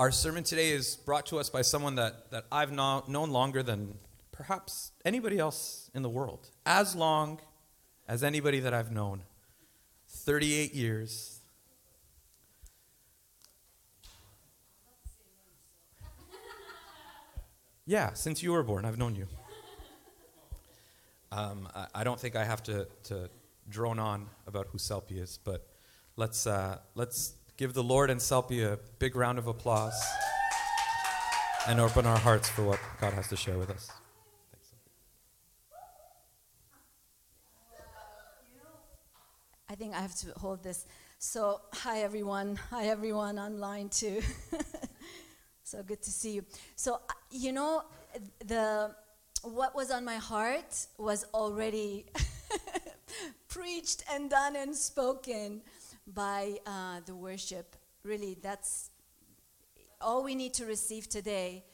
Our sermon today is brought to us by someone that, that I've no, known longer than perhaps anybody else in the world. As long as anybody that I've known. 38 years. Yeah, since you were born, I've known you. Um, I, I, don't think I have to, to drone on about who Salpi is, but let's, uh, let's give the Lord and Salpi a big round of applause and open our hearts for what God has to share with us. I think I have to hold this. So, hi everyone. Hi everyone online too. so good to see you. So, uh, you know, the what was on my heart was already preached and done and spoken by uh, the worship. Really, that's all we need to receive today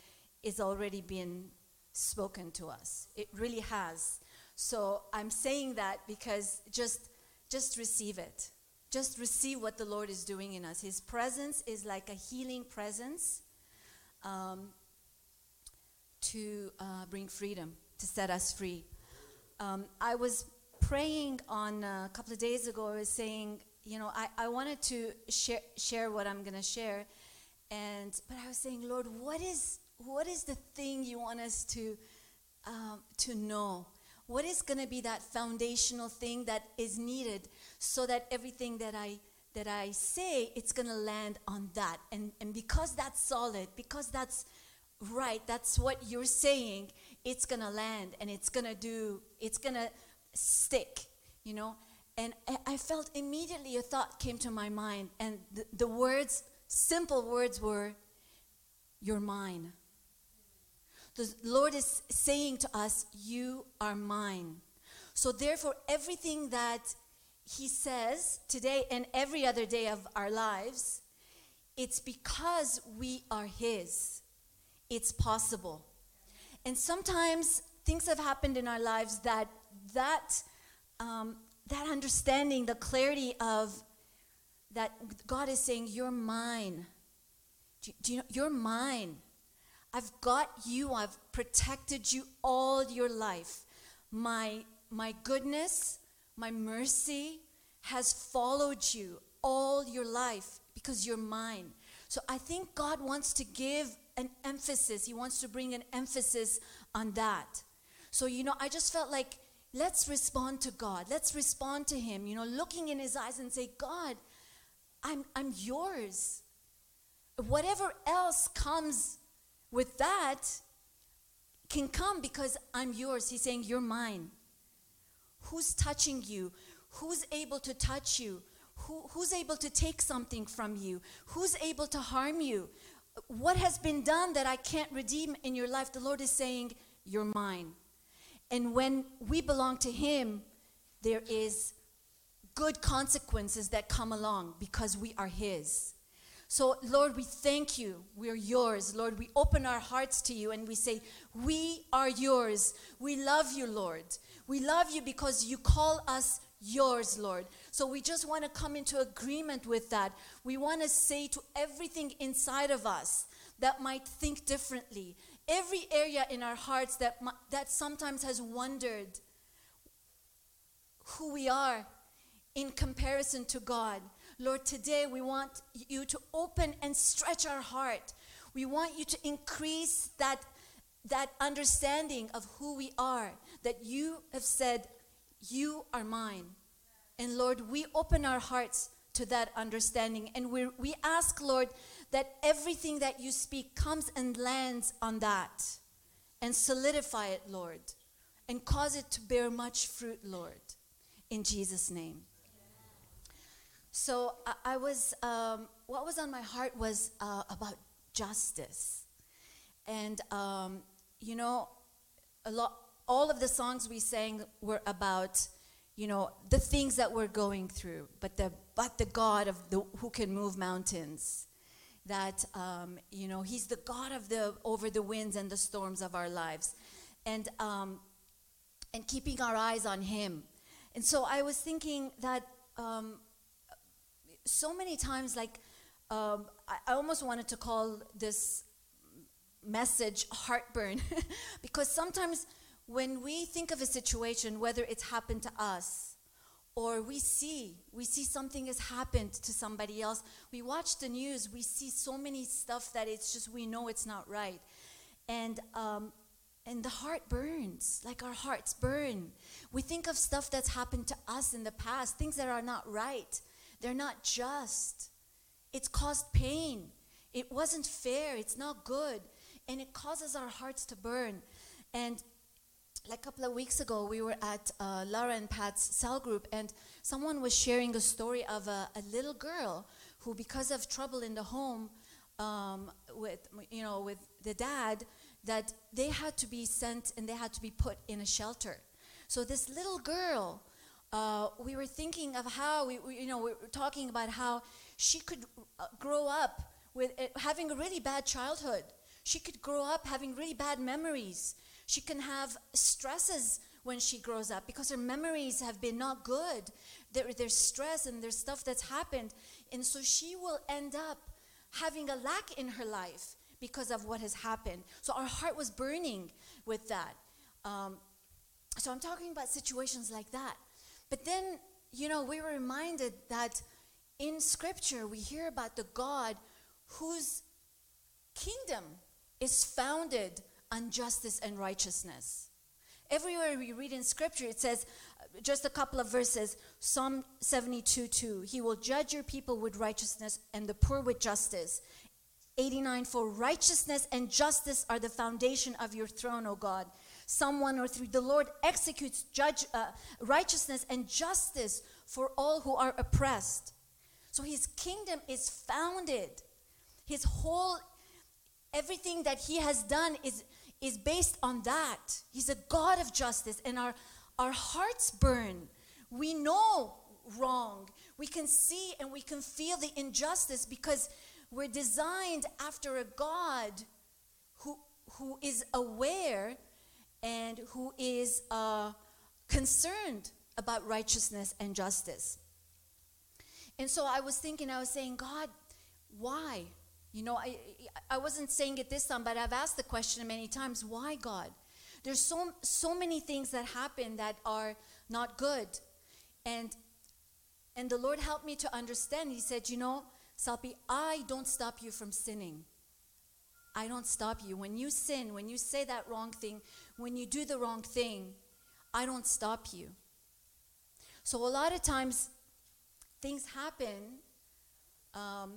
is already been spoken to us. It really has. So I'm saying that because just just receive it. Just receive what the Lord is doing in us. His presence is like a healing presence um, to uh, bring freedom, to set us free. Um, I was praying on uh, a couple of days ago. I was saying, you know, I, I wanted to share, share what I'm going to share. And, but I was saying, Lord, what is, what is the thing you want us to, um, to know? What is going to be that foundational thing that is needed so that everything that I, that I say, it's going to land on that. And, and because that's solid, because that's right, that's what you're saying, it's going to land and it's going to do, it's going to stick, you know? And I felt immediately a thought came to my mind, and the, the words, simple words were, You're mine. The Lord is saying to us, You are mine. So, therefore, everything that He says today and every other day of our lives, it's because we are His. It's possible. And sometimes things have happened in our lives that that um, that understanding, the clarity of that God is saying, You're mine. Do, do you know, you're mine. I've got you. I've protected you all your life. My, my goodness, my mercy has followed you all your life because you're mine. So I think God wants to give an emphasis. He wants to bring an emphasis on that. So, you know, I just felt like let's respond to God. Let's respond to Him, you know, looking in His eyes and say, God, I'm, I'm yours. Whatever else comes with that can come because I'm yours. He's saying, You're mine. Who's touching you? Who's able to touch you? Who, who's able to take something from you? Who's able to harm you? What has been done that I can't redeem in your life? The Lord is saying, You're mine. And when we belong to Him, there is good consequences that come along because we are His. So, Lord, we thank you. We're yours. Lord, we open our hearts to you and we say, We are yours. We love you, Lord. We love you because you call us yours, Lord. So, we just want to come into agreement with that. We want to say to everything inside of us that might think differently every area in our hearts that, that sometimes has wondered who we are in comparison to God. Lord, today we want you to open and stretch our heart. We want you to increase that, that understanding of who we are, that you have said, You are mine. And Lord, we open our hearts to that understanding. And we we ask, Lord, that everything that you speak comes and lands on that and solidify it, Lord, and cause it to bear much fruit, Lord, in Jesus' name. So I, I was, um, what was on my heart was uh, about justice. And, um, you know, a lot, all of the songs we sang were about, you know, the things that we're going through, but the, but the God of the, who can move mountains that um, you know he's the god of the over the winds and the storms of our lives. And um, and keeping our eyes on him. And so i was thinking that um, so many times like um, I, I almost wanted to call this message heartburn. Because sometimes when we think of a situation, whether it's happened to us or we see we see something has happened to somebody else. We watch the news we see so many stuff that it's just we know it's not right. And um, and the heart burns like our hearts burn. We think of stuff that's happened to us in the past things that are not right. They're not just. It's caused pain. It wasn't fair. It's not good. And it causes our hearts to burn. And like a couple of weeks ago, we were at uh, Lara and Pat's cell group, and someone was sharing a story of a, a little girl who, because of trouble in the home um, with, you know, with the dad, that they had to be sent and they had to be put in a shelter. So this little girl, uh, we were thinking of how we, we, you know, we were talking about how she could uh, grow up with uh, having a really bad childhood. She could grow up having really bad memories she can have stresses when she grows up because her memories have been not good. There, there's stress and there's stuff that's happened. And so she will end up having a lack in her life because of what has happened. So our heart was burning with that. Um, so I'm talking about situations like that. But then, you know, we were reminded that in Scripture we hear about the God whose kingdom is founded on justice and righteousness. Everywhere we read in scripture, it says, just a couple of verses, Psalm 72 2, He will judge your people with righteousness and the poor with justice. 89 For righteousness and justice are the foundation of your throne, O God. Psalm 103 The Lord executes judge, uh, righteousness and justice for all who are oppressed. So his kingdom is founded. His whole, everything that he has done is is based on that. He's a God of justice, and our, our hearts burn. We know wrong. We can see and we can feel the injustice because we're designed after a God who, who is aware and who is uh, concerned about righteousness and justice. And so I was thinking, I was saying, God, why? You know, I, I wasn't saying it this time, but I've asked the question many times why God? There's so, so many things that happen that are not good. And, and the Lord helped me to understand. He said, You know, Salpi, I don't stop you from sinning. I don't stop you. When you sin, when you say that wrong thing, when you do the wrong thing, I don't stop you. So a lot of times things happen um,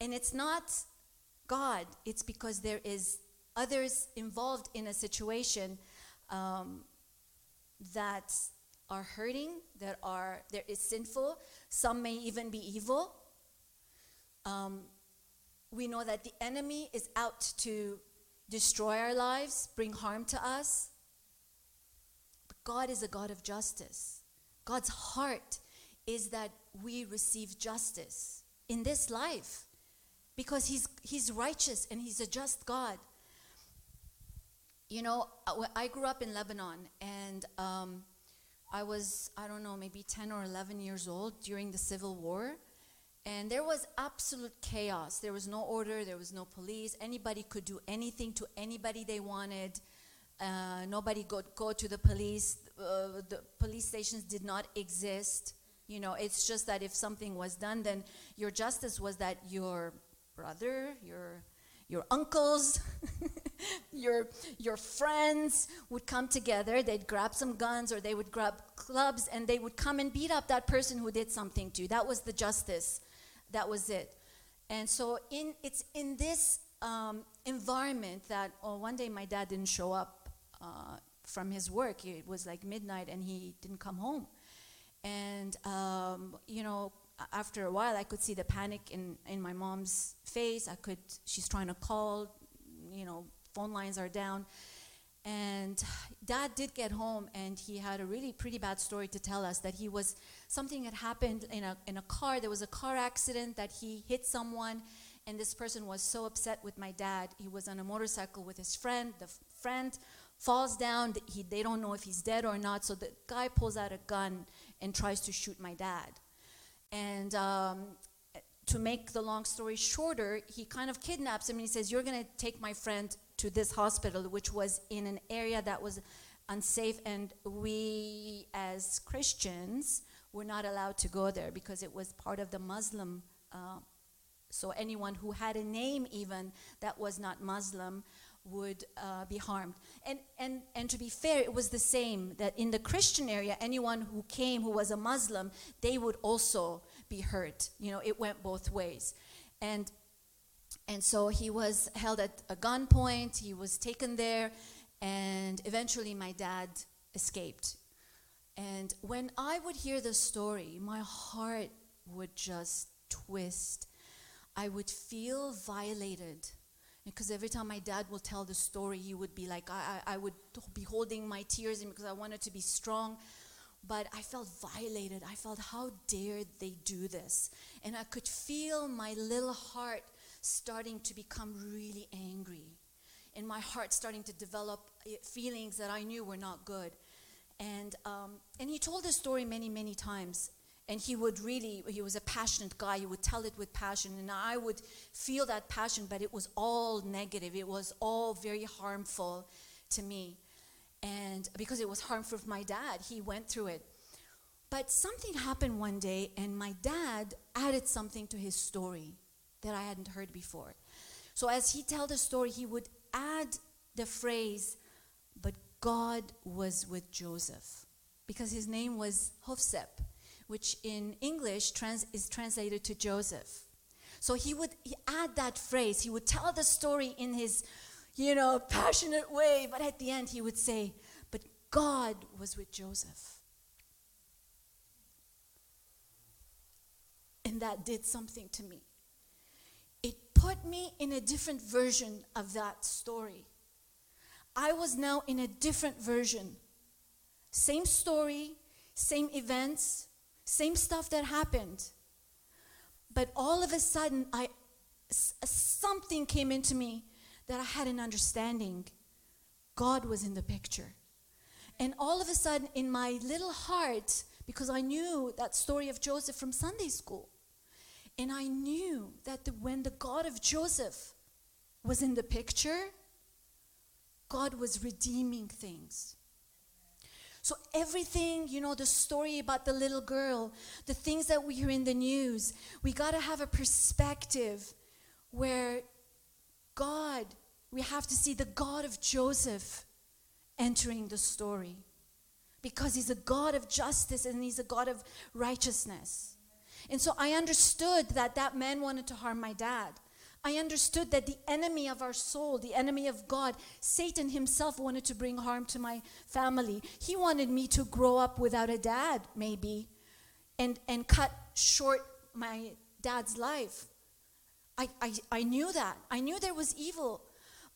and it's not God, it's because there is others involved in a situation um, that are hurting, that are there is sinful. Some may even be evil. Um, we know that the enemy is out to destroy our lives, bring harm to us. But God is a God of justice. God's heart is that we receive justice in this life because he's, he's righteous and he's a just God. You know, uh, I grew up in Lebanon and um, I was, I don't know, maybe 10 or 11 years old during the Civil War. And there was absolute chaos. There was no order, there was no police. Anybody could do anything to anybody they wanted. Uh, nobody could go to the police. Uh, the police stations did not exist. You know, it's just that if something was done, then your justice was that your brother, your your uncles, your your friends would come together. They'd grab some guns or they would grab clubs and they would come and beat up that person who did something to you. That was the justice. That was it. And so in it's in this um, environment that oh, one day my dad didn't show up uh, from his work. It was like midnight and he didn't come home. And um, you know, after a while, I could see the panic in, in my mom's face. I could, she's trying to call, you know, phone lines are down. And dad did get home and he had a really pretty bad story to tell us that he was, something had happened in a, in a car. There was a car accident that he hit someone and this person was so upset with my dad. He was on a motorcycle with his friend. The f- friend falls down. He, they don't know if he's dead or not. So the guy pulls out a gun and tries to shoot my dad. And um, to make the long story shorter, he kind of kidnaps him and he says, You're going to take my friend to this hospital, which was in an area that was unsafe. And we, as Christians, were not allowed to go there because it was part of the Muslim. Uh, so anyone who had a name, even that was not Muslim, would uh, be harmed. And, and, and to be fair, it was the same that in the Christian area, anyone who came who was a Muslim, they would also be hurt. You know, it went both ways. And, and so he was held at a gunpoint, he was taken there, and eventually my dad escaped. And when I would hear the story, my heart would just twist. I would feel violated because every time my dad would tell the story, he would be like, I, I, I would be holding my tears because I wanted to be strong. But I felt violated. I felt, how dare they do this? And I could feel my little heart starting to become really angry. And my heart starting to develop eh, feelings that I knew were not good. And, um, and he told this story many, many times and he would really he was a passionate guy. He would tell it with passion. And i would feel that passion but it was all negative. It was all very harmful to me. And because it was harmful for my dad he went through it. But something happened one day and my dad added something to his story that i hadn't heard before. So as he told the story he would add the phrase but god was with joseph because his name was Hovsep which in English trans- is translated to Joseph. So he would he add that phrase. He would tell the story in his, you know, passionate way, but at the end he would say, "But God was with Joseph." And that did something to me. It put me in a different version of that story. I was now in a different version. Same story, same events, same stuff that happened. But all of a sudden, I, something came into me that I had an understanding. God was in the picture. And all of a sudden, in my little heart, because I knew that story of Joseph from Sunday school, and I knew that the, when the God of Joseph was in the picture, God was redeeming things. So, everything, you know, the story about the little girl, the things that we hear in the news, we got to have a perspective where God, we have to see the God of Joseph entering the story because he's a God of justice and he's a God of righteousness. And so I understood that that man wanted to harm my dad. I understood that the enemy of our soul, the enemy of God, Satan himself wanted to bring harm to my family. He wanted me to grow up without a dad, maybe, and, and cut short my dad's life. I, I, I knew that. I knew there was evil.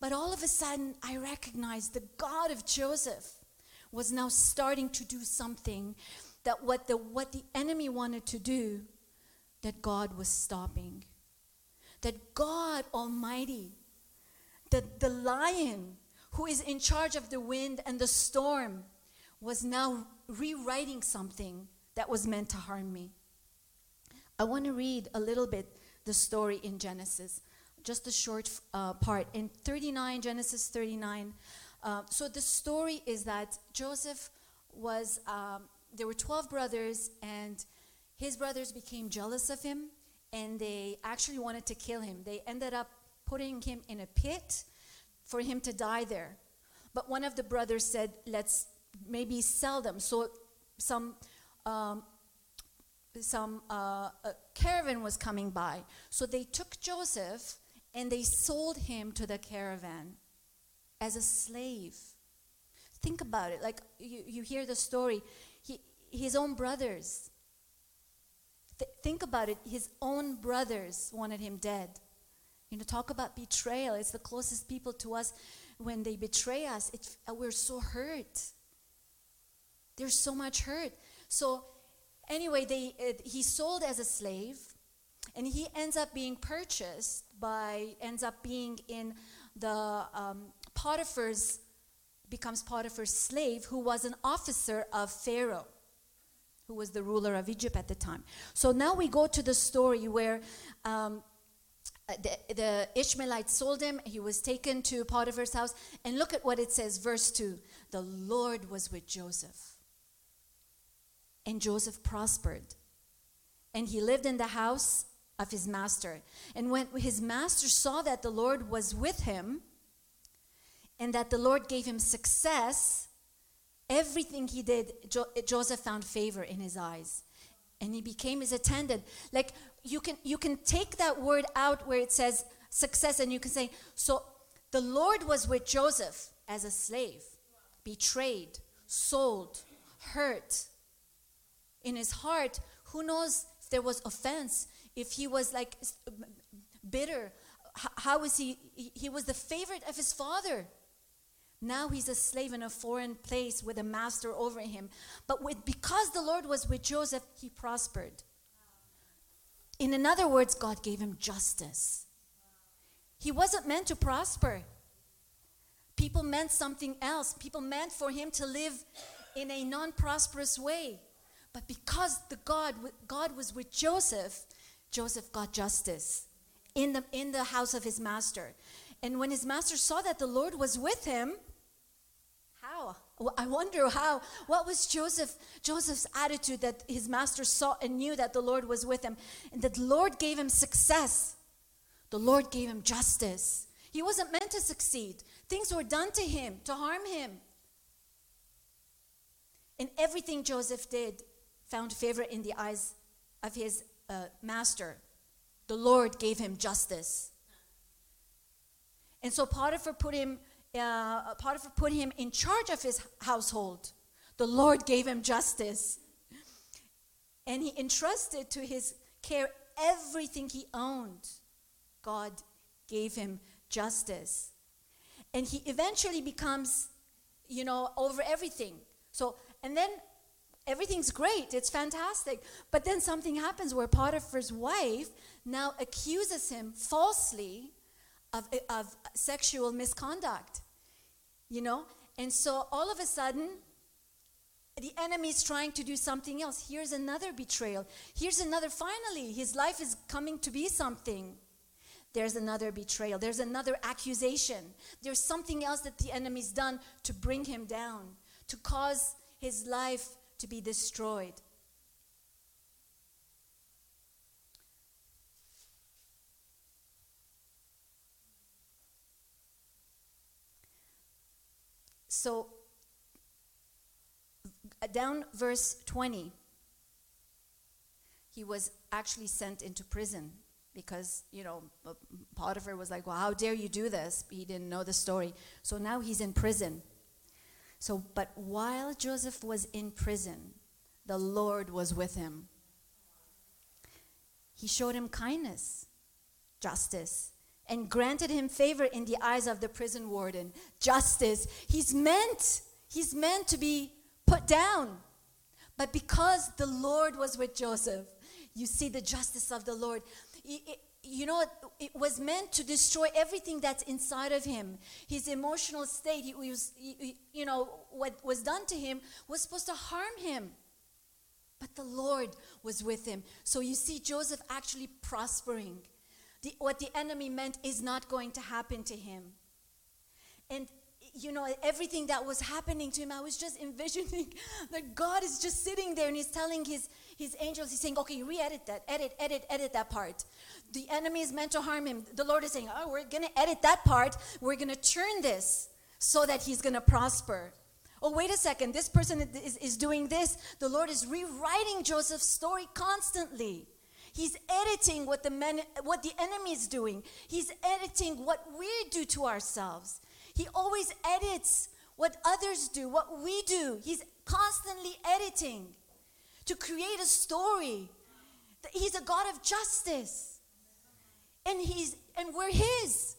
But all of a sudden, I recognized the God of Joseph was now starting to do something that what the, what the enemy wanted to do, that God was stopping that God Almighty, the, the lion who is in charge of the wind and the storm, was now rewriting something that was meant to harm me. I want to read a little bit the story in Genesis, just a short uh, part. In 39, Genesis 39, uh, so the story is that Joseph was, um, there were 12 brothers, and his brothers became jealous of him and they actually wanted to kill him. They ended up putting him in a pit for him to die there. But one of the brothers said, let's maybe sell them. So some, um, some uh, caravan was coming by. So they took Joseph and they sold him to the caravan as a slave. Think about it. Like you, you hear the story. He, his own brothers Th- think about it. His own brothers wanted him dead. You know, talk about betrayal. It's the closest people to us. When they betray us, it, uh, we're so hurt. There's so much hurt. So, anyway, they, uh, he sold as a slave, and he ends up being purchased by, ends up being in the um, Potiphar's, becomes Potiphar's slave, who was an officer of Pharaoh who was the ruler of Egypt at the time. So now we go to the story where um, uh, the, the Ishmaelites sold him. He was taken to Potiphar's house. And look at what it says, verse 2 The Lord was with Joseph. And Joseph prospered. And he lived in the house of his master. And when his master saw that the Lord was with him and that the Lord gave him success, everything he did, jo- Joseph found favor in his eyes. And he became his attendant. Like you can you can take that word out where it says success and you can say, so the Lord was with Joseph as a slave, betrayed, sold, hurt. In his heart, who knows if there was offense, if he was like bitter. How was he? He was the favorite of his father. Now he's a slave in a foreign place with a master over him. But with, because the Lord was with Joseph, he prospered. In other words, God gave him justice. He wasn't meant to prosper. People meant something else. People meant for him to live in a non prosperous way. But because the God, God was with Joseph, Joseph got justice in the, in the house of his master. And when his master saw that the Lord was with him, how? I wonder how. What was Joseph Joseph's attitude that his master saw and knew that the Lord was with him and that the Lord gave him success. The Lord gave him justice. He wasn't meant to succeed. Things were done to him to harm him. And everything Joseph did found favor in the eyes of his uh, master. The Lord gave him justice. And so Potiphar put him uh, Potiphar put him in charge of his household. The Lord gave him justice. And he entrusted to his care everything he owned. God gave him justice. And he eventually becomes, you know, over everything. So, and then everything's great, it's fantastic. But then something happens where Potiphar's wife now accuses him falsely of, of sexual misconduct, you know? And so all of a sudden, the enemy is trying to do something else. Here's another betrayal. Here's another, finally, his life is coming to be something. There's another betrayal. There's another accusation. There's something else that the enemy's done to bring him down, to cause his life to be destroyed. So, down verse 20, he was actually sent into prison because, you know, Potiphar was like, Well, how dare you do this? He didn't know the story. So now he's in prison. So, but while Joseph was in prison, the Lord was with him. He showed him kindness, justice, and granted him favor in the eyes of the prison warden. Justice. He's meant, he's meant to be put down. But because the Lord was with Joseph, you see the justice of the Lord. you know, it was meant to destroy everything that's inside of him. His emotional state, he was, you know, what was done to him was supposed to harm him. But the Lord was with him. So you see Joseph actually prospering the, what the enemy meant is not going to happen to him. And you know, everything that was happening to him, I was just envisioning that God is just sitting there and he's telling his, his angels, he's saying, okay, re edit that, edit, edit, edit that part. The enemy is meant to harm him. The Lord is saying, oh, we're going to edit that part. We're going to turn this so that he's going to prosper. Oh, wait a second, this person is, is doing this. The Lord is rewriting Joseph's story constantly. He's editing what the, men, what the enemy is doing. He's editing what we do to ourselves. He always edits what others do, what we do. He's constantly editing to create a story. He's a God of justice. And he's and we're his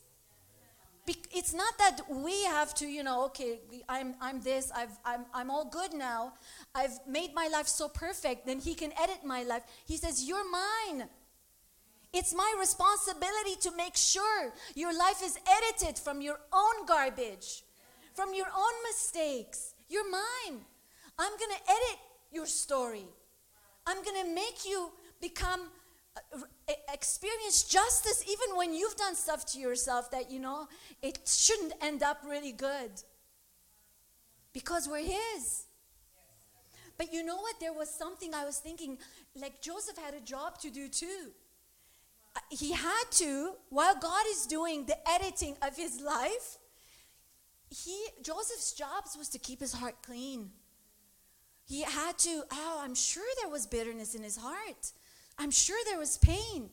it's not that we have to, you know, okay, I'm, I'm this, I've, I'm, I'm all good now. I've made my life so perfect, then He can edit my life. He says, You're mine. It's my responsibility to make sure your life is edited from your own garbage, from your own mistakes. You're mine. I'm going to edit your story. I'm going to make you become experience justice even when you've done stuff to yourself that you know it shouldn't end up really good. Because we're his. But you know what? There was something i was thinking like joseph had a job to do too. Uh, he had to while god is doing the editing of his life he joseph's job was to keep his heart clean. He had to oh i'm sure there was bitterness in his heart i'm sure there was pain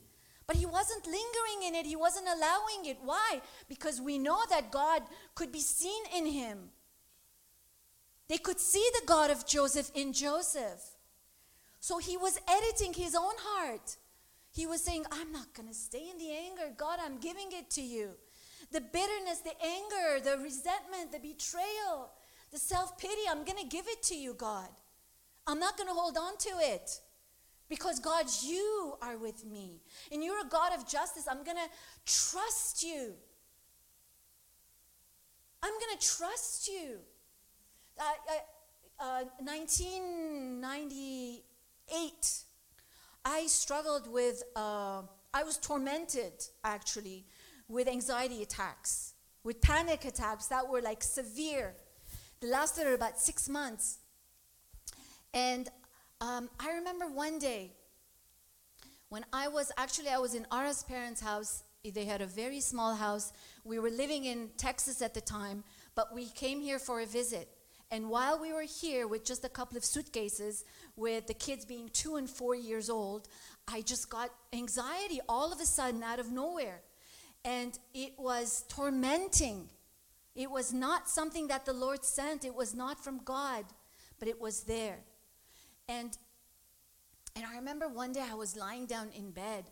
but he wasn't lingering in it. He wasn't allowing it. Why? Because we know that god could be seen in him. They could see the god of joseph in joseph. So he was editing his own heart. He was saying i'm not going to stay in the anger. God i'm giving it to you. The bitterness the anger the resentment the betrayal the self-pity i'm going to give it to you god. I'm not going to hold on to it because God, you are with me. And you're a God of justice. I'm going to trust you. I'm going to trust you. Uh, uh, uh, 1998, I struggled with, uh, I was tormented actually with anxiety attacks, with panic attacks that were like severe. They lasted about six months. And um, I remember one day when I was actually I was in Ara's parents' house. They had a very small house. We were living in Texas at the time, but we came here for a visit. And while we were here with just a couple of suitcases, with the kids being two and four years old, I just got anxiety all of a sudden out of nowhere. And it was tormenting. It was not something that the Lord sent, it was not from God, but it was there. And and I remember one day I was lying down in bed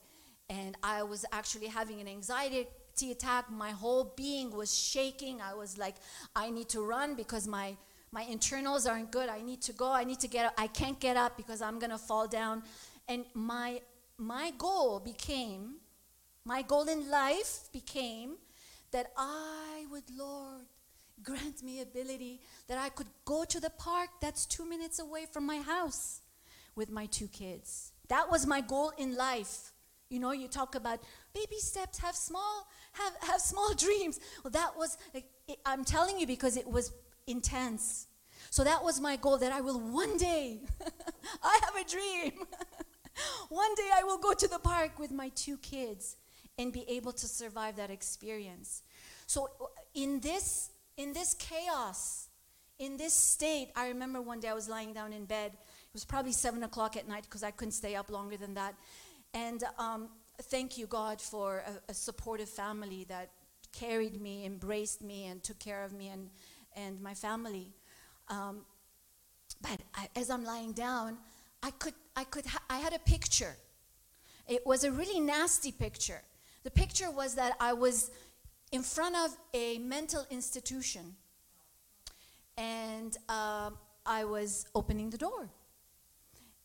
and I was actually having an anxiety attack. My whole being was shaking. I was like, I need to run because my my internals aren't good. I need to go. I need to get up. I can't get up because I'm going to fall down. And my my goal became my goal in life became that I would Lord grant me ability that I could go to the park that's 2 minutes away from my house with my two kids. That was my goal in life. You know, you talk about baby steps, have small, have, have small dreams. Well, that was, I'm telling you because it was intense. So that was my goal that I will one day, I have a dream. one day I will go to the park with my two kids and be able to survive that experience. So uh, in this in this chaos, in this state, I remember one day I was lying down in bed it was probably seven o'clock at night because I couldn't stay up longer than that. And um, thank you, God, for a, a, supportive family that carried me, embraced me, and took care of me and, and my family. Um, but I, as I'm lying down, I could, I could, ha- I had a picture. It was a really nasty picture. The picture was that I was in front of a mental institution, and um, I was opening the door.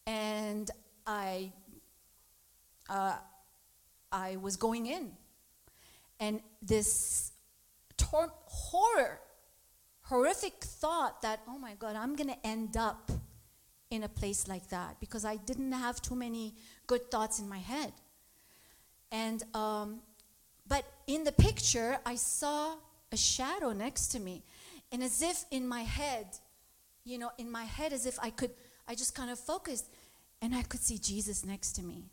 And I, uh, I was going in, and this tor- horror, horrific thought that oh my God, I'm gonna end up in a place like that because I didn't have too many good thoughts in my head, and um, but in the picture I saw a shadow next to me, and as if in my head, you know, in my head as if I could I just kind of focused and I could see Jesus next to me.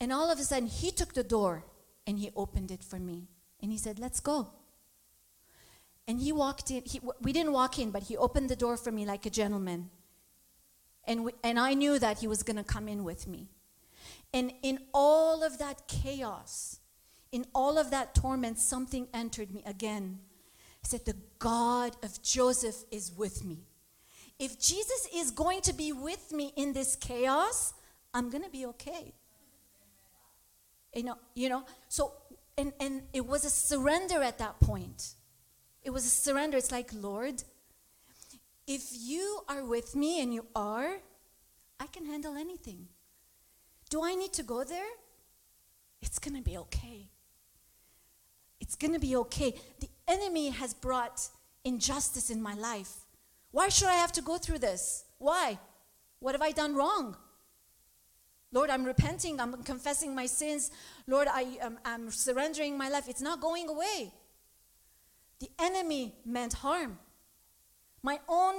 And all of a sudden, he took the door and he opened it for me. And he said, Let's go. And he walked in. He, we didn't walk in, but he opened the door for me like a gentleman. And, we, and I knew that he was going to come in with me. And in all of that chaos, in all of that torment, something entered me again. He said, The God of Joseph is with me if Jesus is going to be with me in this chaos, I'm going to be okay. You know, you know, so and and it was a surrender at that point. It was a surrender. It's like, Lord, if you are with me and you are, I can handle anything. Do I need to go there? It's going to be okay. It's going to be okay. The enemy has brought injustice in my life. Why should I have to go through this? Why? What have I done wrong? Lord, I'm repenting. I'm confessing my sins. Lord, I, am I'm surrendering my life. It's not going away. The enemy meant harm. My own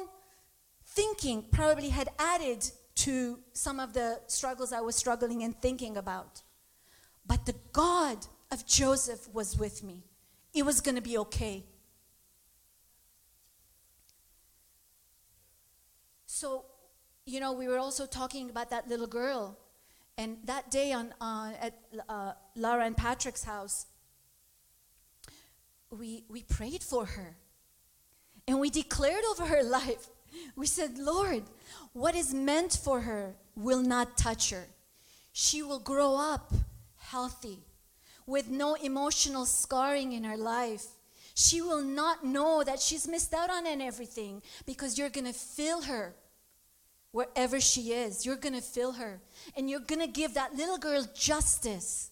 thinking probably had added to some of the struggles I was struggling and thinking about. But the God of Joseph was with me. It was going to be okay. So, you know, we were also talking about that little girl. And that day on, uh, at uh, Lara and Patrick's house, we, we prayed for her. And we declared over her life. We said, Lord, what is meant for her will not touch her. She will grow up healthy, with no emotional scarring in her life. She will not know that she's missed out on everything because you're going to fill her wherever she is. You're going to fill her. And you're going to give that little girl justice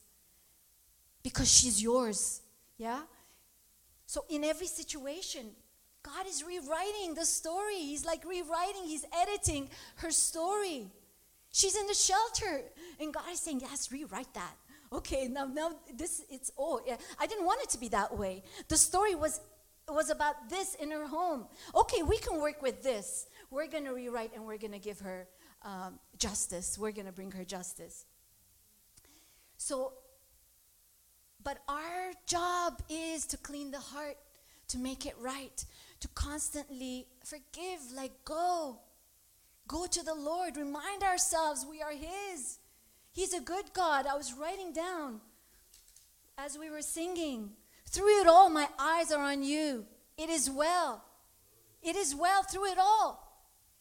because she's yours. Yeah? So, in every situation, God is rewriting the story. He's like rewriting, He's editing her story. She's in the shelter, and God is saying, Yes, rewrite that okay, now, now this, it's, oh, yeah, I didn't want it to be that way. The story was, was about this in her home. Okay, we can work with this. We're going to rewrite and we're going to give her um, justice. We're going to bring her justice. So, but our job is to clean the heart, to make it right, to constantly forgive, let go. Go to the Lord, remind ourselves we are His. He's a good God. I was writing down as we were singing. Through it all, my eyes are on you. It is well. It is well through it all.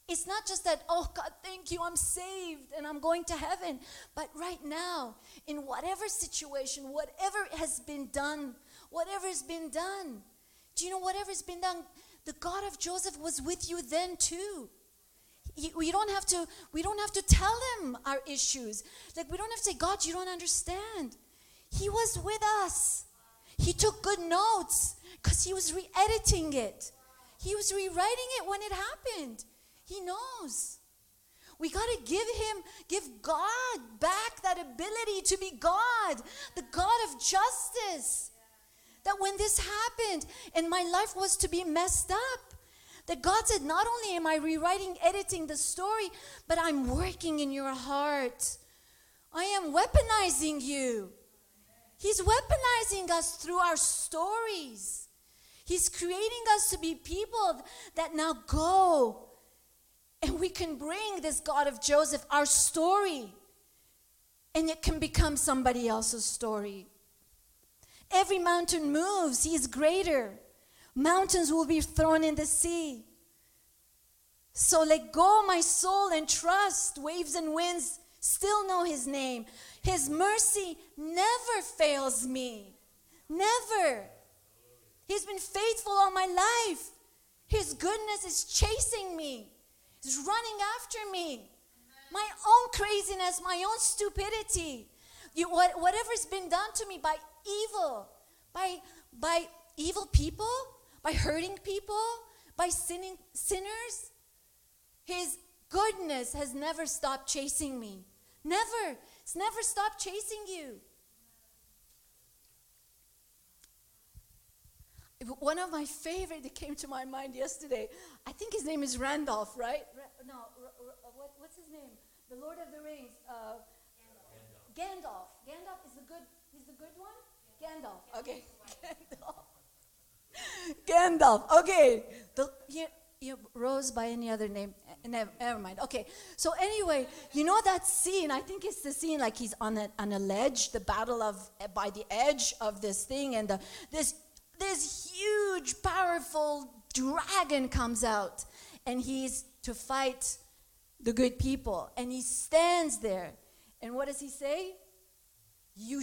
It's not just that, oh God, thank you, I'm saved and I'm going to heaven. But right now, in whatever situation, whatever has been done, whatever has been done, do you know whatever has been done? The God of Joseph was with you then too we don't have to we don't have to tell him our issues. Like we don't have to say god you don't understand. He was with us. He took good notes because he was re-editing it. He was rewriting it when it happened. He knows. We got to give him give god back that ability to be god the god of justice. That when this happened and my life was to be messed up that God said, Not only am I rewriting, editing the story, but I'm working in your heart. I am weaponizing you. He's weaponizing us through our stories. He's creating us to be people that now go and we can bring this God of Joseph, our story, and it can become somebody else's story. Every mountain moves, He is greater. Mountains will be thrown in the sea. So let go, my soul, and trust. Waves and winds still know his name. His mercy never fails me. Never. He's been faithful all my life. His goodness is chasing me, He's running after me. My own craziness, my own stupidity, you, what, whatever's been done to me by evil, by, by evil people, by hurting people, by sinning sinners. His goodness has never stopped chasing me. Never. It's never stopped chasing you. One of my favorite that came to my mind yesterday, I think his name is Randolph, right? no, what, what's his name? The Lord of the Rings. Uh, Gandalf. Gandalf. Gandalf is the good. He's the good one. Gandalf. Okay. Gandalf. Gandalf. Okay. The, you, you, Rose by any other name. Eh, never, never mind. Okay. So anyway, you know that scene? I think it's the scene like he's on a, on a ledge, the battle of eh, by the edge of this thing, and the, this this huge, powerful dragon comes out, and he's to fight the good people, and he stands there, and what does he say?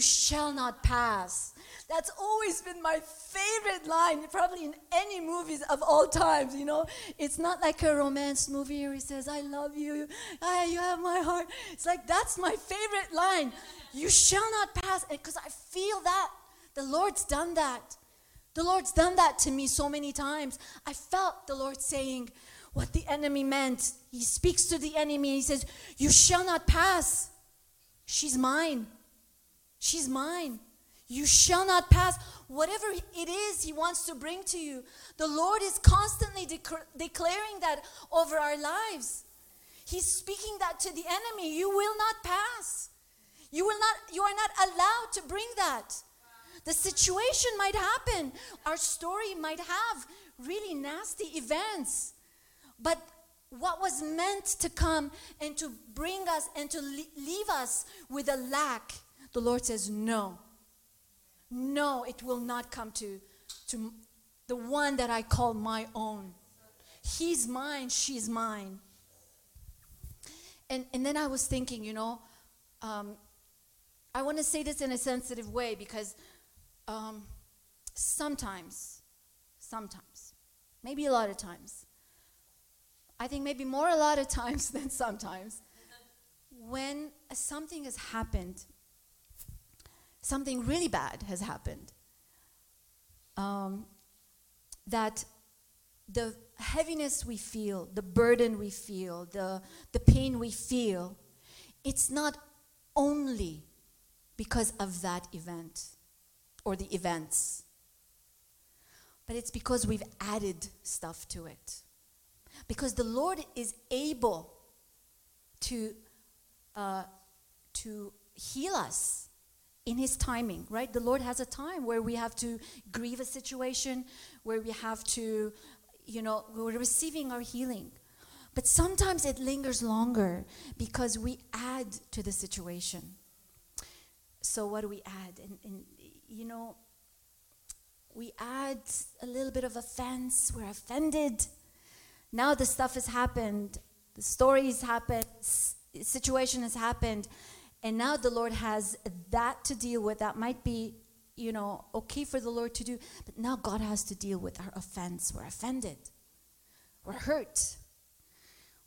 You shall not pass. That's always been my favorite line, probably in any movies of all times, you know. It's not like a romance movie where he says, I love you, ah, you have my heart. It's like, that's my favorite line. You shall not pass. Because I feel that. The Lord's done that. The Lord's done that to me so many times. I felt the Lord saying what the enemy meant. He speaks to the enemy he says, You shall not pass. She's mine. She's mine. You shall not pass. Whatever it is He wants to bring to you, the Lord is constantly dec- declaring that over our lives. He's speaking that to the enemy. You will not pass. You will not. You are not allowed to bring that. The situation might happen. Our story might have really nasty events, but what was meant to come and to bring us and to leave us with a lack, the Lord says, No. No, it will not come to, to the one that I call my own. He's mine, she's mine. And, and then I was thinking, you know, um, I want to say this in a sensitive way because um, sometimes, sometimes, maybe a lot of times, I think maybe more a lot of times than sometimes, when something has happened, something really bad has happened, um, that the heaviness we feel, the burden we feel, the, the pain we feel, it's not only because of that event or the events, but it's because we've added stuff to it. Because the Lord is able to, uh, to heal us in His timing, right? The Lord has a time where we have to grieve a situation, where we have to, you know, we're receiving our healing. But sometimes it lingers longer because we add to the situation. So, what do we add? And, and you know, we add a little bit of offense, we're offended now the stuff has happened, the story has happened, situation has happened, and now the Lord has that to deal with. That might be, you know, okay for the Lord to do, but now God has to deal with our offense. We're offended, we're hurt.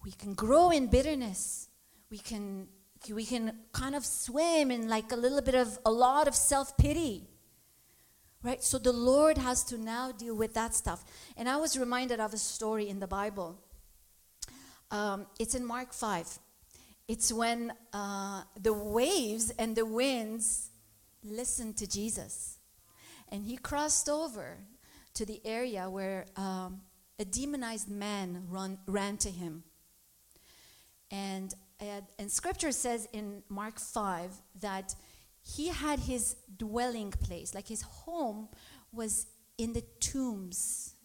We can grow in bitterness. We can we can kind of swim in like a little bit of a lot of self pity. Right? So the Lord has to now deal with that stuff. And I was reminded of a story in the Bible. Um, it's in Mark 5. It's when uh, the waves and the winds listened to Jesus. And he crossed over to the area where um, a demonized man run, ran to him. And, and scripture says in Mark 5 that he had his dwelling place, like his home was in the tombs.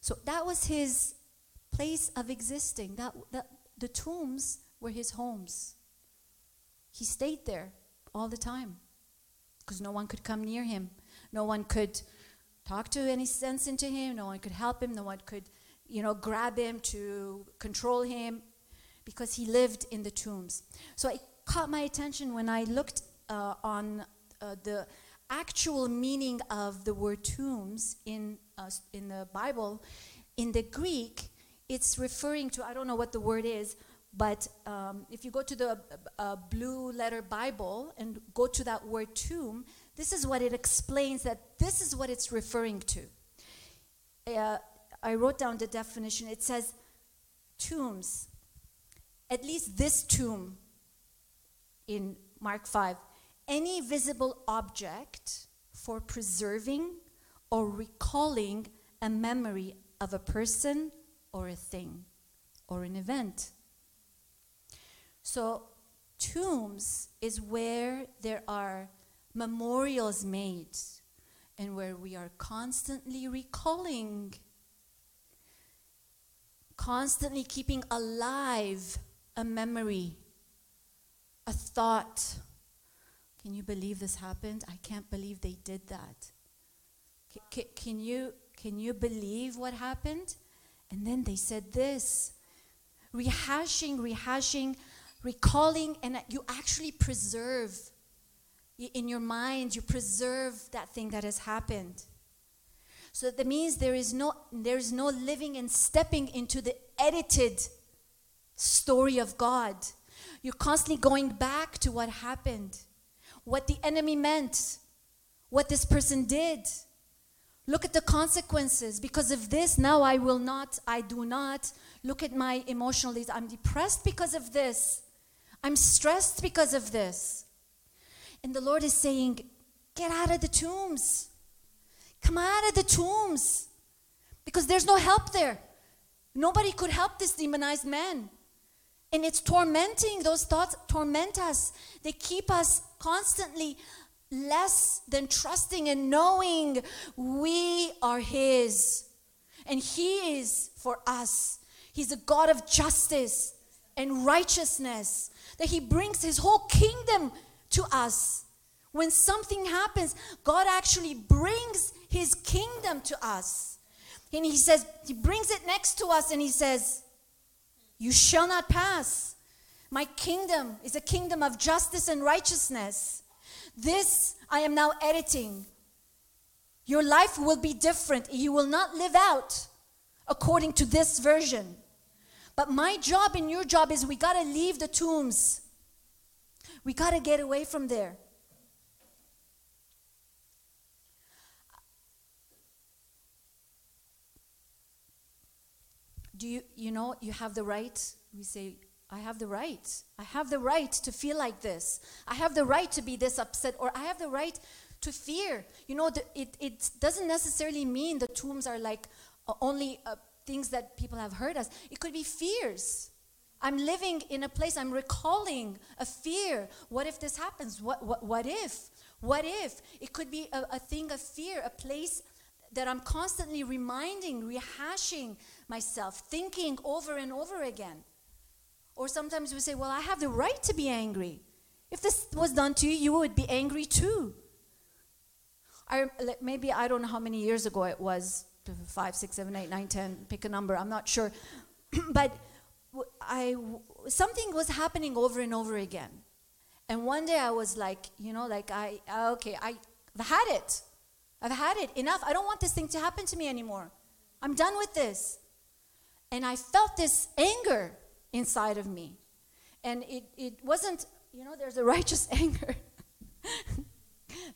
So that was his place of existing. That, that the tombs were his homes. He stayed there all the time because no one could come near him. No one could talk to any sense into him. No one could help him. No one could, you know, grab him to control him because he lived in the tombs. So it caught my attention when I looked uh, on uh, the actual meaning of the word tombs in, uh, in the Bible. In the Greek, it's referring to, I don't know what the word is, but um, if you go to the uh, blue letter Bible and go to that word tomb, this is what it explains that this is what it's referring to. Uh, I wrote down the definition. It says tombs, at least this tomb in Mark 5 any visible object for preserving or recalling a memory of a person or a thing or an event. So, tombs is where there are memorials made and where we are constantly recalling, constantly keeping alive a memory a thought. Can you believe this happened? I can't believe they did that. C- c- can, you, can you believe what happened? And then they said this rehashing, rehashing, recalling, and you actually preserve in your mind, you preserve that thing that has happened. So that means there is no there is no living and stepping into the edited story of God. You're constantly going back to what happened, what the enemy meant, what this person did. Look at the consequences. Because of this, now I will not, I do not. Look at my emotional I'm depressed because of this. I'm stressed because of this. And the Lord is saying, Get out of the tombs. Come out of the tombs. Because there's no help there. Nobody could help this demonized man. And it's tormenting, those thoughts torment us. They keep us constantly less than trusting and knowing we are His. And He is for us. He's a God of justice and righteousness, that He brings His whole kingdom to us. When something happens, God actually brings His kingdom to us. And He says, He brings it next to us and He says, You shall not pass. My kingdom is a kingdom of justice and righteousness. This I am now editing. Your life will be different. You will not live out according to this version. But my job and your job is we got to leave the tombs. We got to get away from there. Do you you know you have the right? We say I have the right. I have the right to feel like this. I have the right to be this upset, or I have the right to fear. You know, the, it, it doesn't necessarily mean the tombs are like uh, only uh, things that people have heard us. It could be fears. I'm living in a place, I'm recalling a fear. What if this happens? What, what, what if? What if? It could be a, a thing of fear, a place that I'm constantly reminding, rehashing myself, thinking over and over again. Or sometimes we say, Well, I have the right to be angry. If this was done to you, you would be angry too. I, maybe I don't know how many years ago it was five, six, seven, eight, nine, ten, pick a number, I'm not sure. but I, something was happening over and over again. And one day I was like, you know, like, I, okay, I, I've had it. I've had it. Enough. I don't want this thing to happen to me anymore. I'm done with this. And I felt this anger inside of me. And it, it wasn't, you know, there's a righteous anger.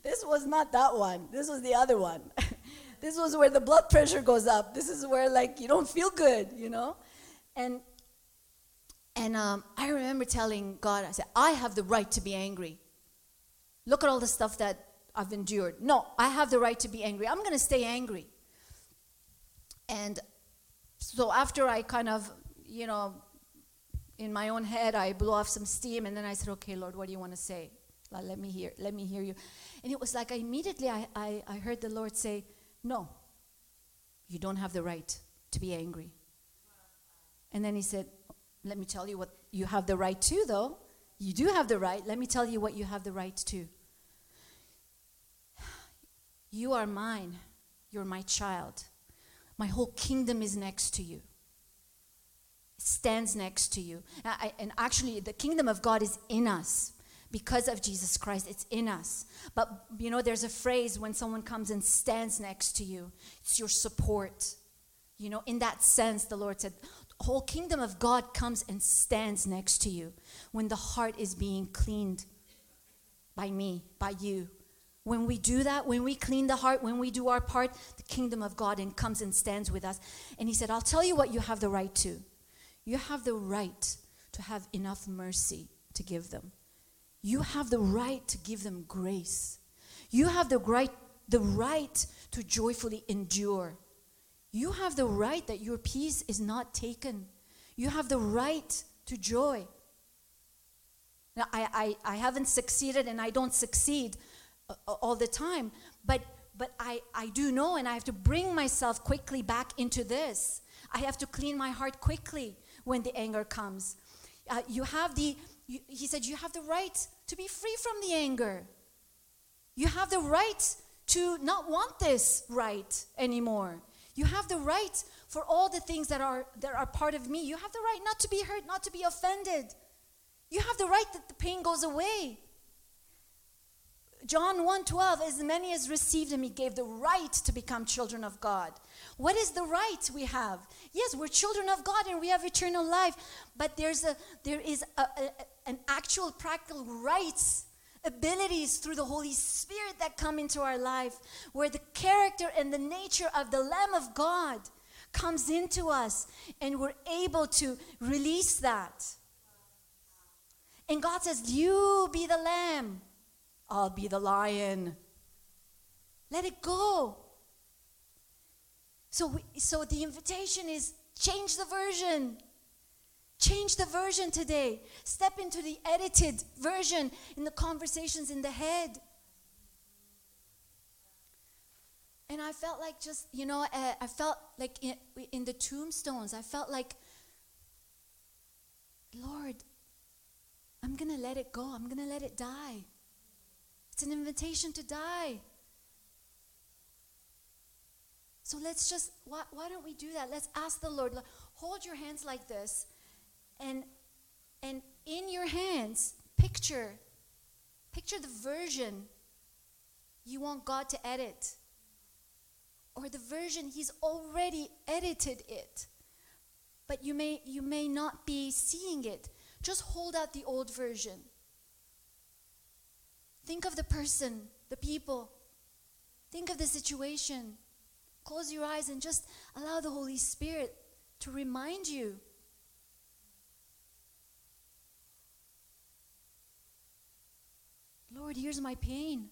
this was not that one, this was the other one. this was where the blood pressure goes up. This is where, like, you don't feel good, you know? And and um, I remember telling God, I said, I have the right to be angry. Look at all the stuff that I've endured. No, I have the right to be angry. I'm going to stay angry. And so after I kind of, you know, in my own head, I blew off some steam, and then I said, "Okay, Lord, what do you want to say? Let me hear. Let me hear you." And it was like I immediately I, I, I heard the Lord say, "No, you don't have the right to be angry." And then He said, "Let me tell you what you have the right to, though. You do have the right. Let me tell you what you have the right to. You are mine. You're my child. My whole kingdom is next to you." Stands next to you. I, and actually, the kingdom of God is in us because of Jesus Christ. It's in us. But you know, there's a phrase when someone comes and stands next to you, it's your support. You know, in that sense, the Lord said, whole kingdom of God comes and stands next to you when the heart is being cleaned by me, by you. When we do that, when we clean the heart, when we do our part, the kingdom of God and comes and stands with us. And he said, I'll tell you what you have the right to you have the right to have enough mercy to give them. You have the right to give them grace. You have the right, the right to joyfully endure. You have the right that your peace is not taken. You have the right to joy. Now, I, I, I haven't succeeded and I don't succeed uh, all the time, but, but I, I do know and I have to bring myself quickly back into this. I have to clean my heart quickly when the anger comes. Uh, you have the, you, he said, you have the right to be free from the anger. You have the right to not want this right anymore. You have the right for all the things that are, that are part of me. You have the right not to be hurt, not to be offended. You have the right that the pain goes away. John 1:12 as many as received him he gave the right to become children of God. What is the right we have? Yes, we're children of God and we have eternal life, but there's a there is a, a, an actual practical rights abilities through the Holy Spirit that come into our life where the character and the nature of the Lamb of God comes into us and we're able to release that. And God says, You be the lamb, I'll be the lion. Let it go. So, we, so the invitation is change the version. Change the version today. Step into the edited version in the conversations in the head. And I felt like just, you know, uh, I felt like in, in the tombstones, I felt like, Lord, I'm going to let it go. I'm going to let it die. It's an invitation to die. So let's just, why, why don't we do that? Let's ask the Lord, hold your hands like this, and, and in your hands, picture, picture the version you want God to edit, or the version He's already edited it, but you may, you may not be seeing it. Just hold out the old version. Think of the person, the people. Think of the situation. Close your eyes and just allow the Holy Spirit to remind you. Lord, here's my pain.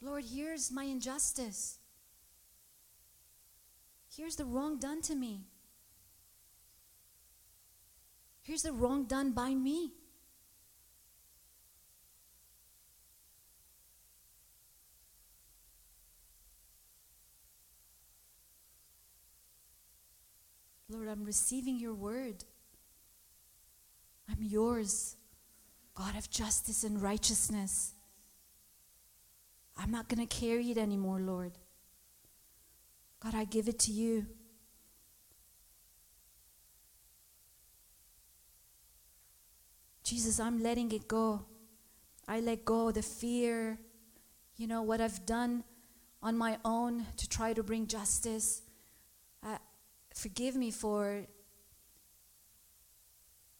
Lord, here's my injustice. Here's the wrong done to me. Here's the wrong done by me. Lord, I'm receiving your word. I'm yours, God of justice and righteousness. I'm not going to carry it anymore, Lord. God, I give it to you. Jesus, I'm letting it go. I let go the fear, you know, what I've done on my own to try to bring justice. Forgive me for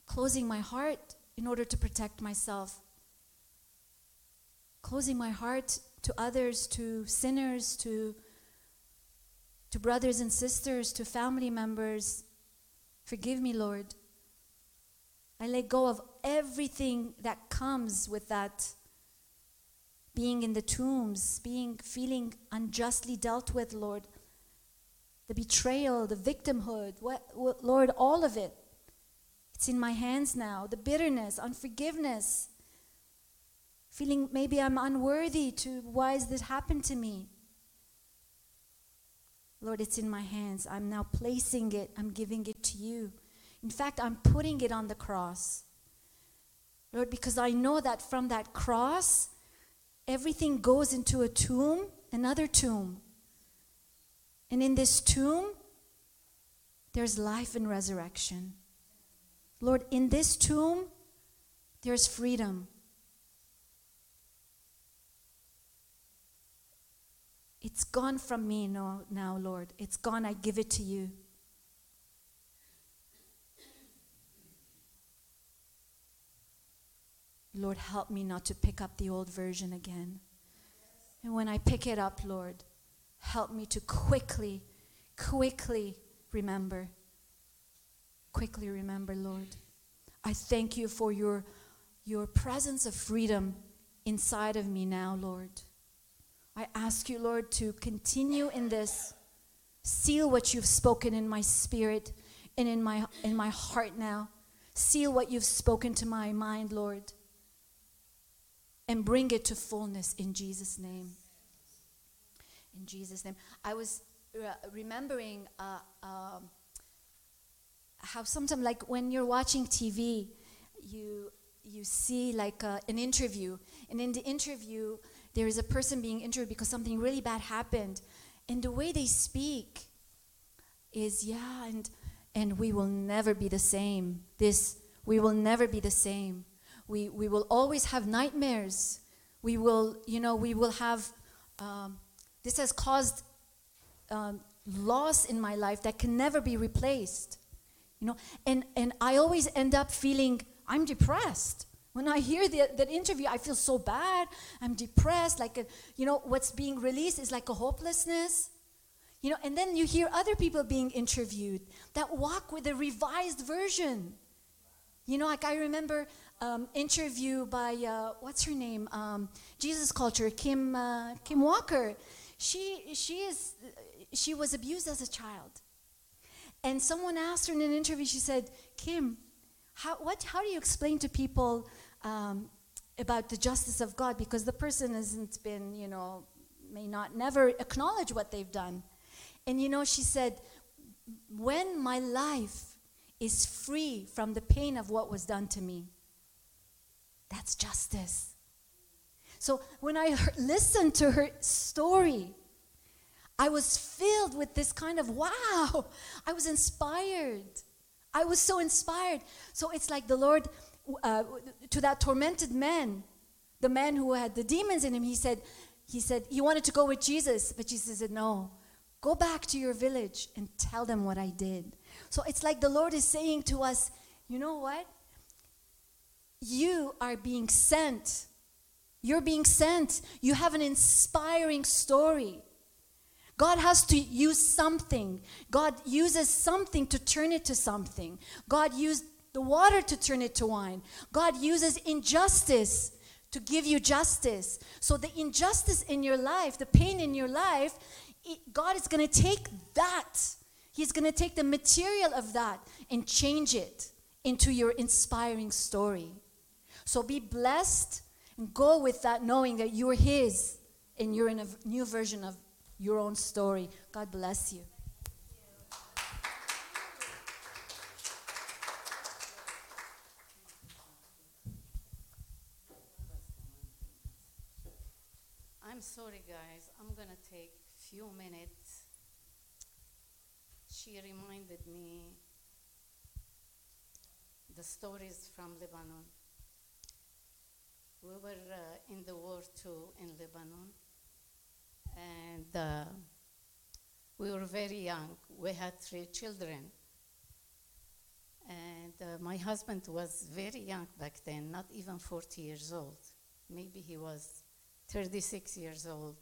closing my heart in order to protect myself, closing my heart to others, to sinners, to, to brothers and sisters, to family members. Forgive me, Lord. I let go of everything that comes with that being in the tombs, being feeling unjustly dealt with, Lord. The betrayal, the victimhood, what, what, Lord, all of it. It's in my hands now. The bitterness, unforgiveness, feeling maybe I'm unworthy to why has this happened to me? Lord, it's in my hands. I'm now placing it, I'm giving it to you. In fact, I'm putting it on the cross. Lord, because I know that from that cross, everything goes into a tomb, another tomb. And in this tomb, there's life and resurrection. Lord, in this tomb, there's freedom. It's gone from me now, now, Lord. It's gone. I give it to you. Lord, help me not to pick up the old version again. And when I pick it up, Lord, help me to quickly, quickly remember. Quickly remember, Lord. I thank you for your, your presence of freedom inside of me now, Lord. I ask you, Lord, to continue in this. Seal what you've spoken in my spirit and in my, in my heart now. Seal what you've spoken to my mind, Lord and bring it to fullness in Jesus' name. In Jesus' name. I was re- remembering uh, um, how sometimes, like when you're watching TV, you you see like uh, an interview, and in the interview, there is a person being interviewed because something really bad happened, and the way they speak is yeah, and and we will never be the same. This we will never be the same we, we will always have nightmares. We will, you know, we will have, um, this has caused um, loss in my life that can never be replaced. You know, and, and I always end up feeling I'm depressed. When I hear the, that interview, I feel so bad. I'm depressed. Like, a, you know, what's being released is like a hopelessness. You know, and then you hear other people being interviewed that walk with a revised version You know, like I remember um, interview by uh, what's her name? Um, Jesus Culture, Kim uh, Kim Walker. She she is she was abused as a child, and someone asked her in an interview. She said, "Kim, how what how do you explain to people um, about the justice of God because the person hasn't been you know may not never acknowledge what they've done." And you know, she said, "When my life is free from the pain of what was done to me." That's justice. So when I heard, listened to her story, I was filled with this kind of wow. I was inspired. I was so inspired. So it's like the Lord, uh, to that tormented man, the man who had the demons in him, he said, he said, he wanted to go with Jesus, but Jesus said, no, go back to your village and tell them what I did. So it's like the Lord is saying to us, you know what? you are being sent. You're being sent. You have an inspiring story. God has to use something. God uses something to turn it to something. God used the water to turn it to wine. God uses injustice to give you justice. So, the injustice in your life, the pain in your life, it, God is going to take that. He's going to take the material of that and change it into your inspiring story. So be blessed and go with that knowing that you're His and you're in a new version of your own story. God bless you. I'm sorry, guys. I'm gonna take a few minutes. She reminded me the stories from Lebanon. We were uh, in the war too in Lebanon, and uh, we were very young. We had three children, and uh, my husband was very young back then, not even 40 years old. Maybe he was 36 years old.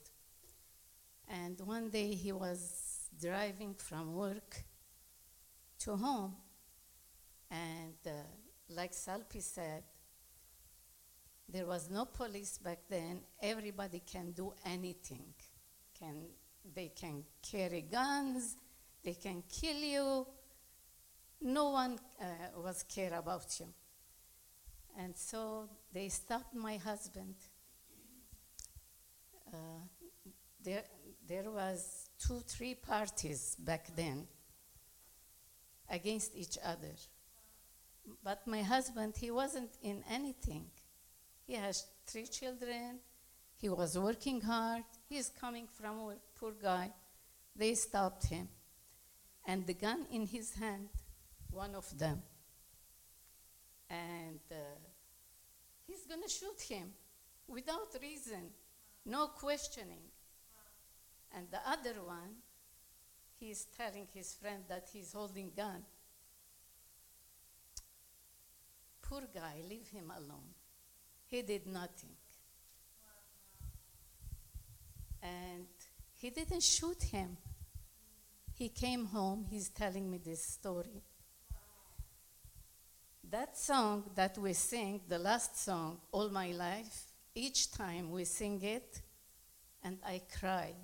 And one day he was driving from work to home, and uh, like Salpi said, there was no police back then. Everybody can do anything. Can, they can carry guns, they can kill you. No one uh, was care about you. And so they stopped my husband. Uh, there, there was two, three parties back then against each other. But my husband, he wasn't in anything. He has three children. He was working hard. He's coming from a poor guy. They stopped him. And the gun in his hand, one of them. And uh, he's going to shoot him without reason, no questioning. And the other one, he's telling his friend that he's holding gun. Poor guy, leave him alone. He did nothing. And he didn't shoot him. He came home, he's telling me this story. That song that we sing, the last song, All My Life, each time we sing it, and I cry.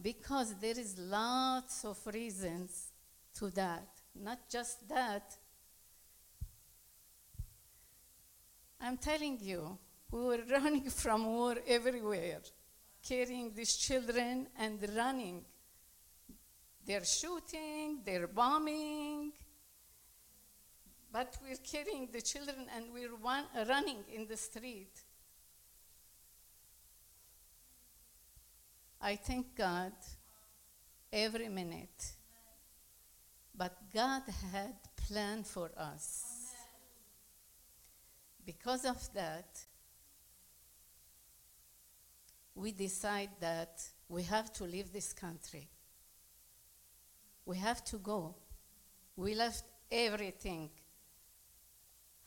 Because there is lots of reasons to that. Not just that, I'm telling you, we were running from war everywhere, carrying these children and running. They're shooting, they're bombing, but we're carrying the children and we're one, running in the street. I thank God every minute. But God had plan for us. Because of that, we decide that we have to leave this country. We have to go. We left everything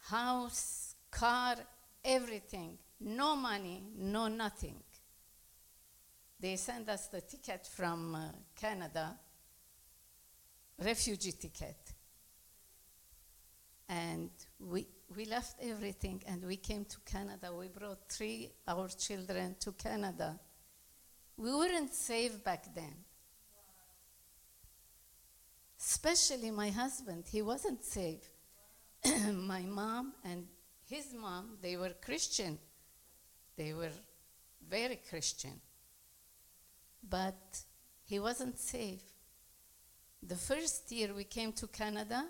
house, car, everything. No money, no nothing. They sent us the ticket from uh, Canada, refugee ticket. and we, we left everything and we came to Canada. We brought three our children to Canada. We weren't saved back then. Especially my husband, he wasn't saved. my mom and his mom, they were Christian. They were very Christian. But he wasn't saved. The first year we came to Canada,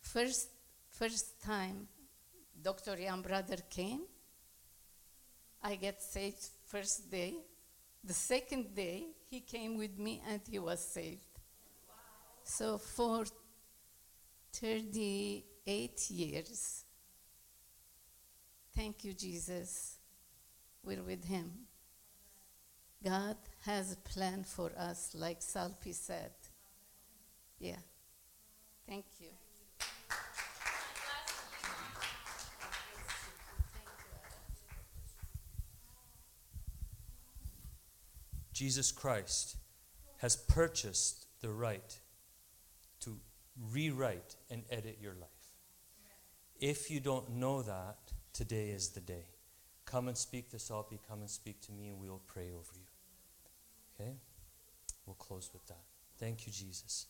first, first time Dr. Young Brother came, I get saved first day. The second day, he came with me and he was saved. So for 38 years, thank you, Jesus, we're with him. God has a plan for us, like Salpi said. Yeah. Thank you. Jesus Christ has purchased the right to rewrite and edit your life. If you don't know that, today is the day. Come and speak to Salpi, come and speak to me, and we'll pray over you. Okay? We'll close with that. Thank you, Jesus.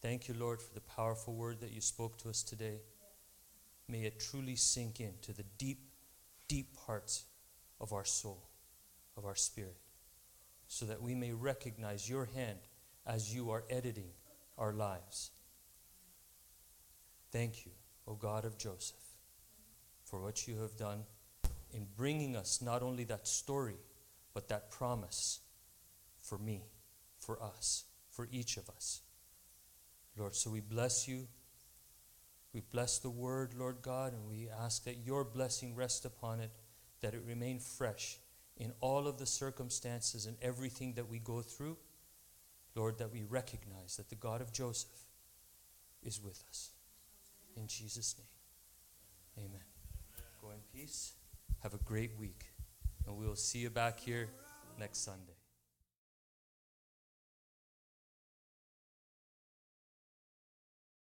Thank you, Lord, for the powerful word that you spoke to us today. May it truly sink into the deep, deep parts of our soul, of our spirit, so that we may recognize your hand as you are editing our lives. Thank you, O God of Joseph, for what you have done in bringing us not only that story, but that promise for me, for us, for each of us. Lord, so we bless you. We bless the word, Lord God, and we ask that your blessing rest upon it, that it remain fresh in all of the circumstances and everything that we go through. Lord, that we recognize that the God of Joseph is with us. In Jesus' name, amen. Go in peace. Have a great week. And we will see you back here next Sunday.